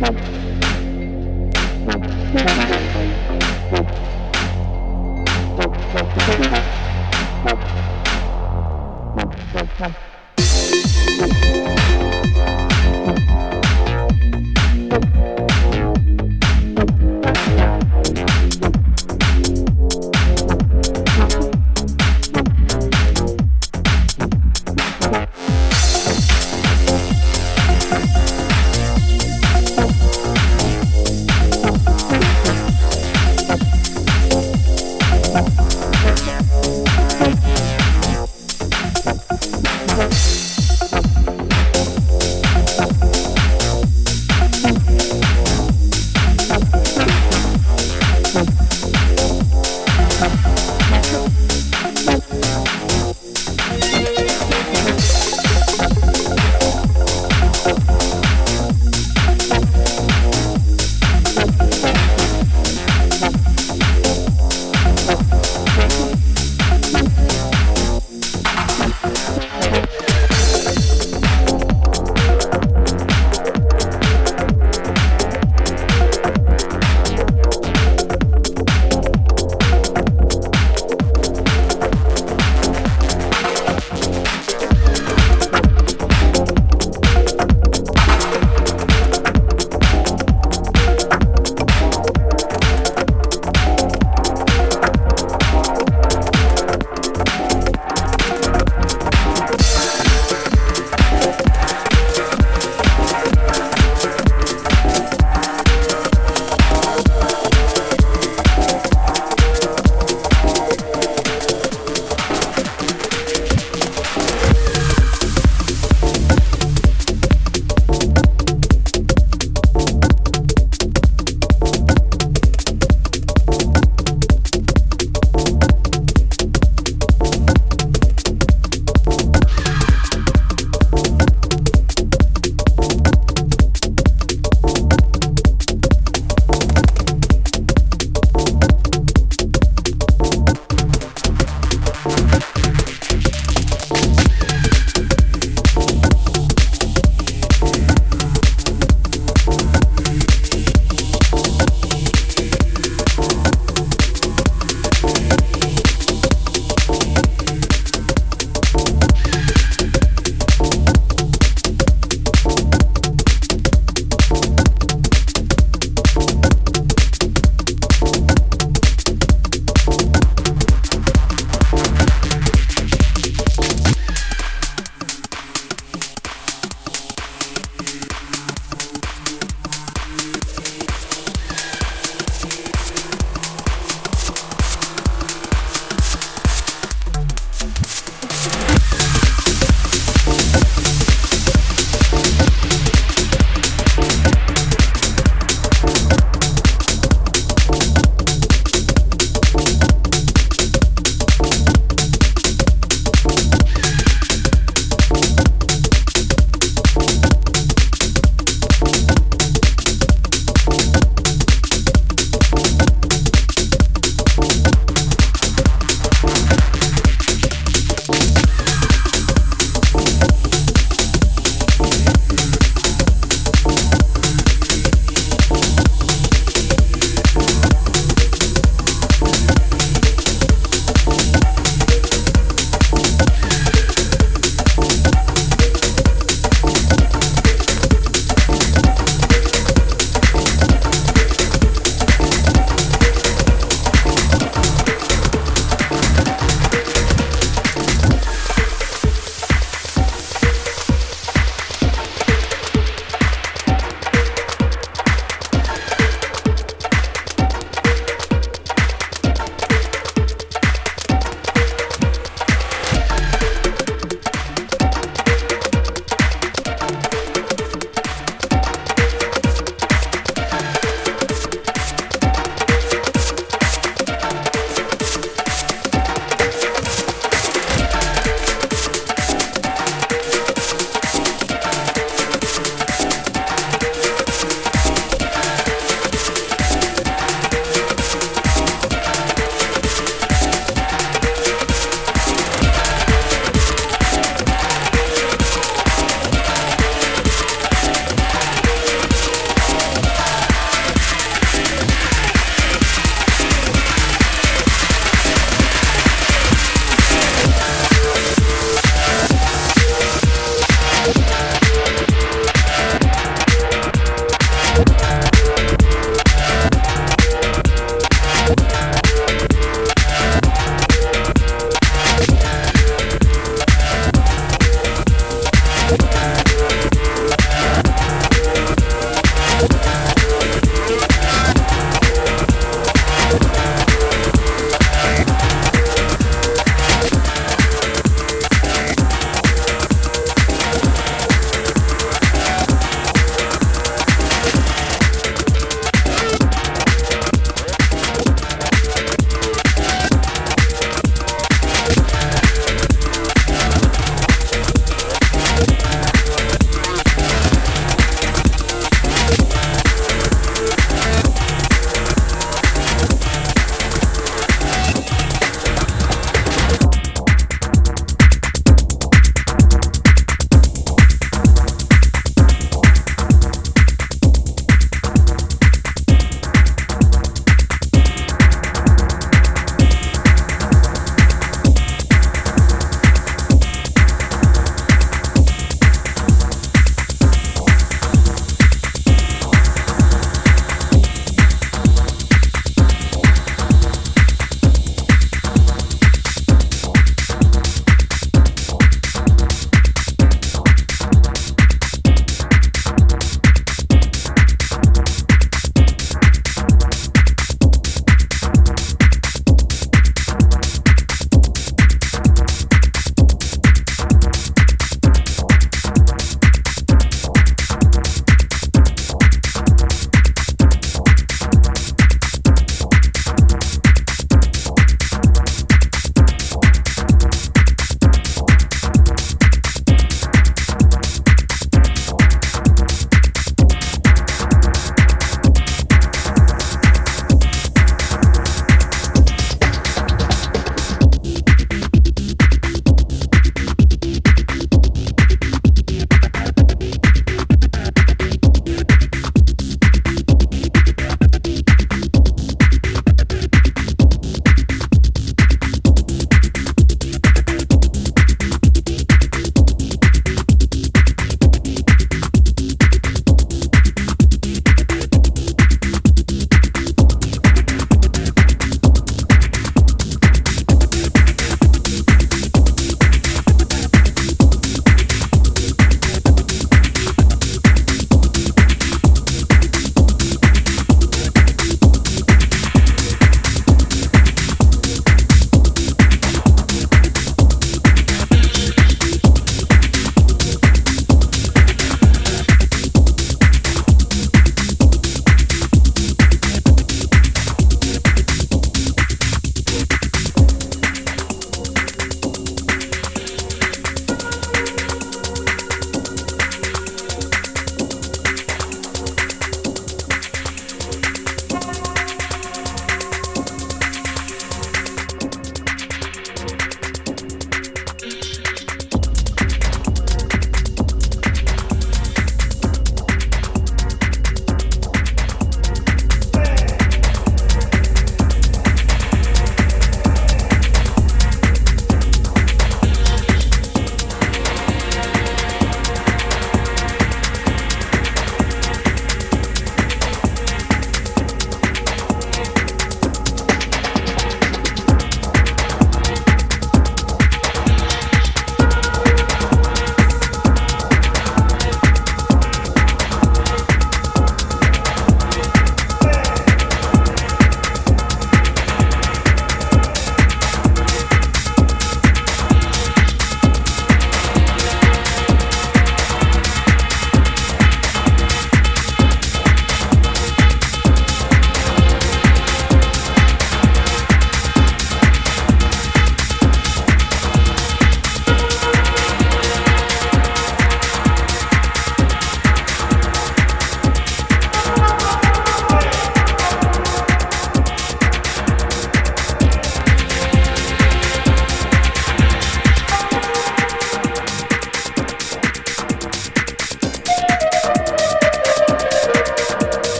Bye.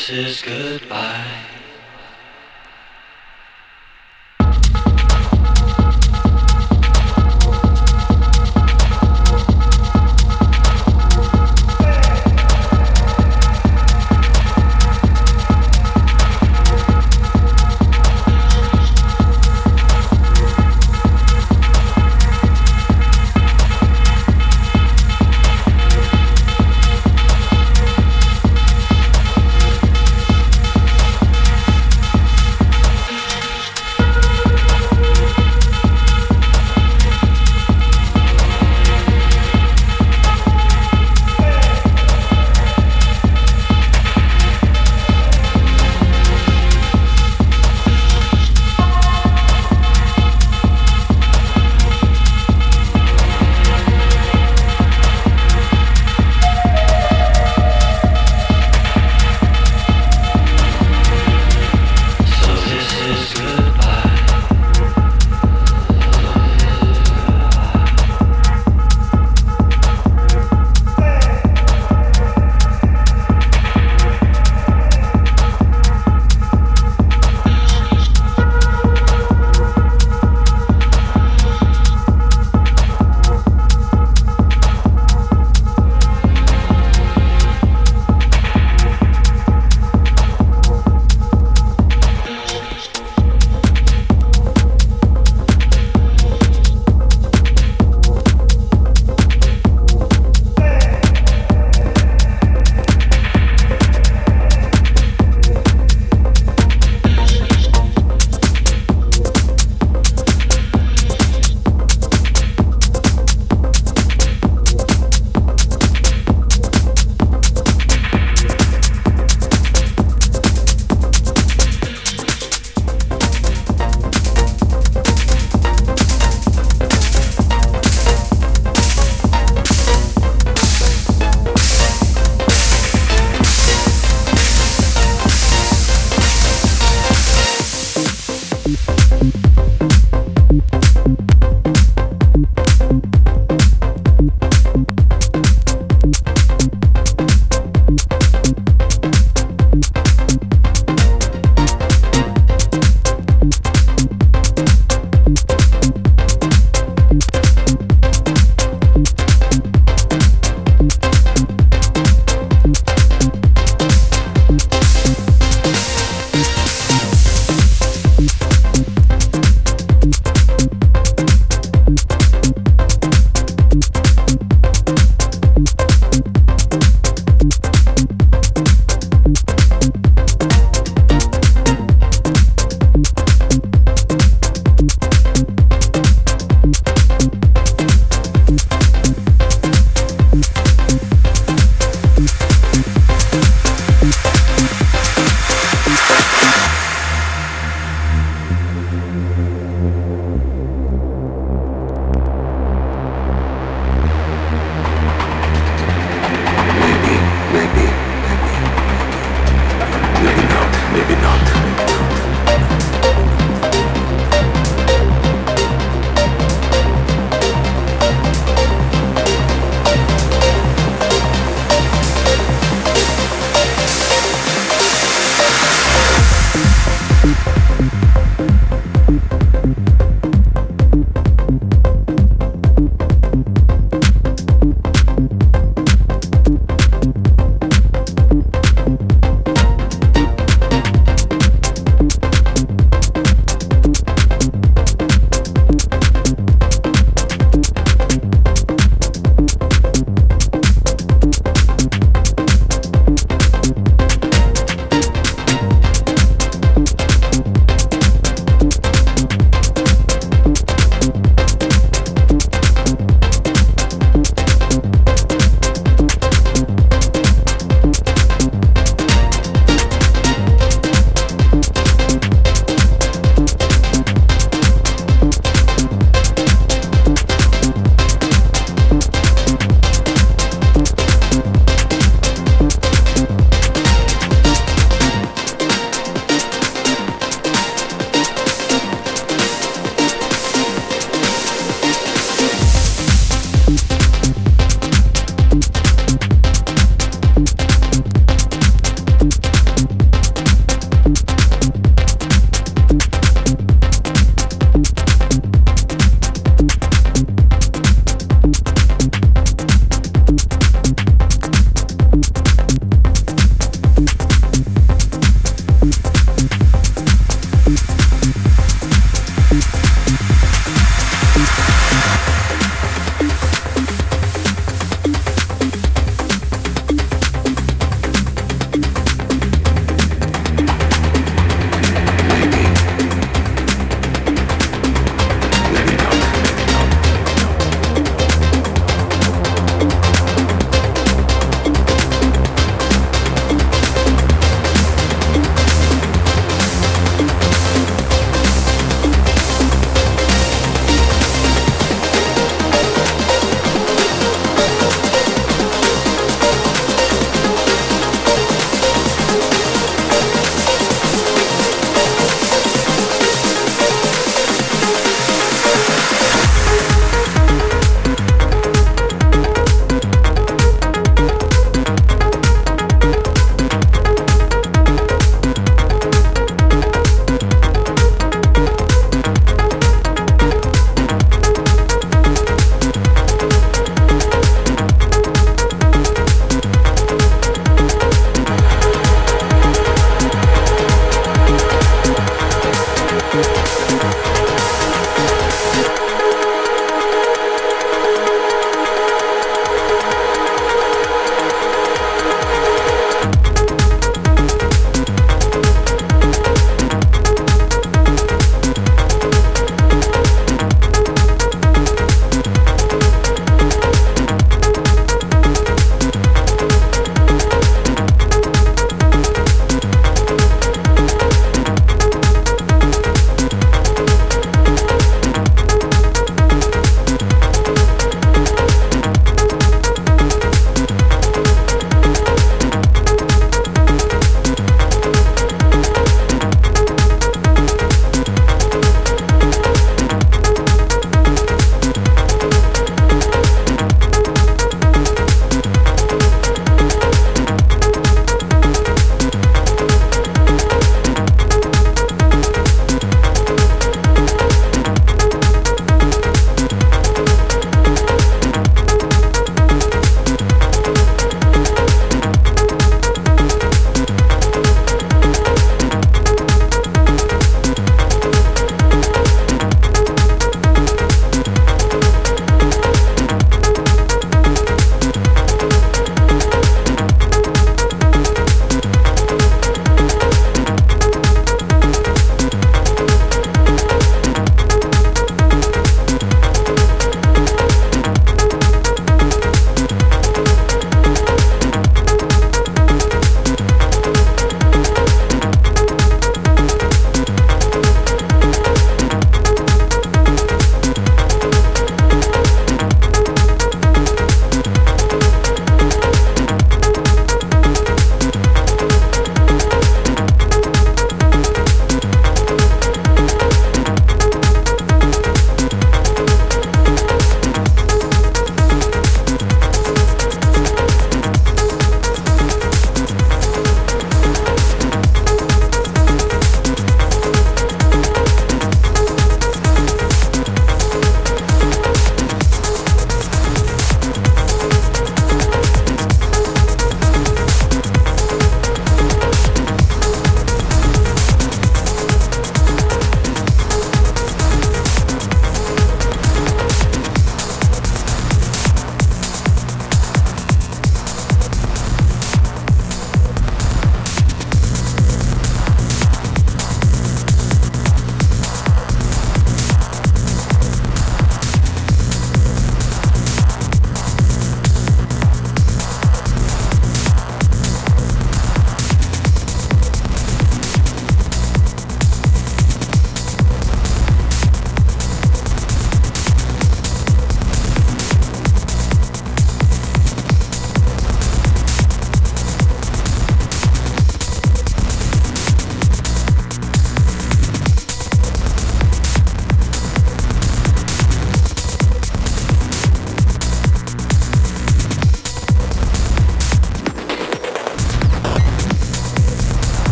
This is goodbye.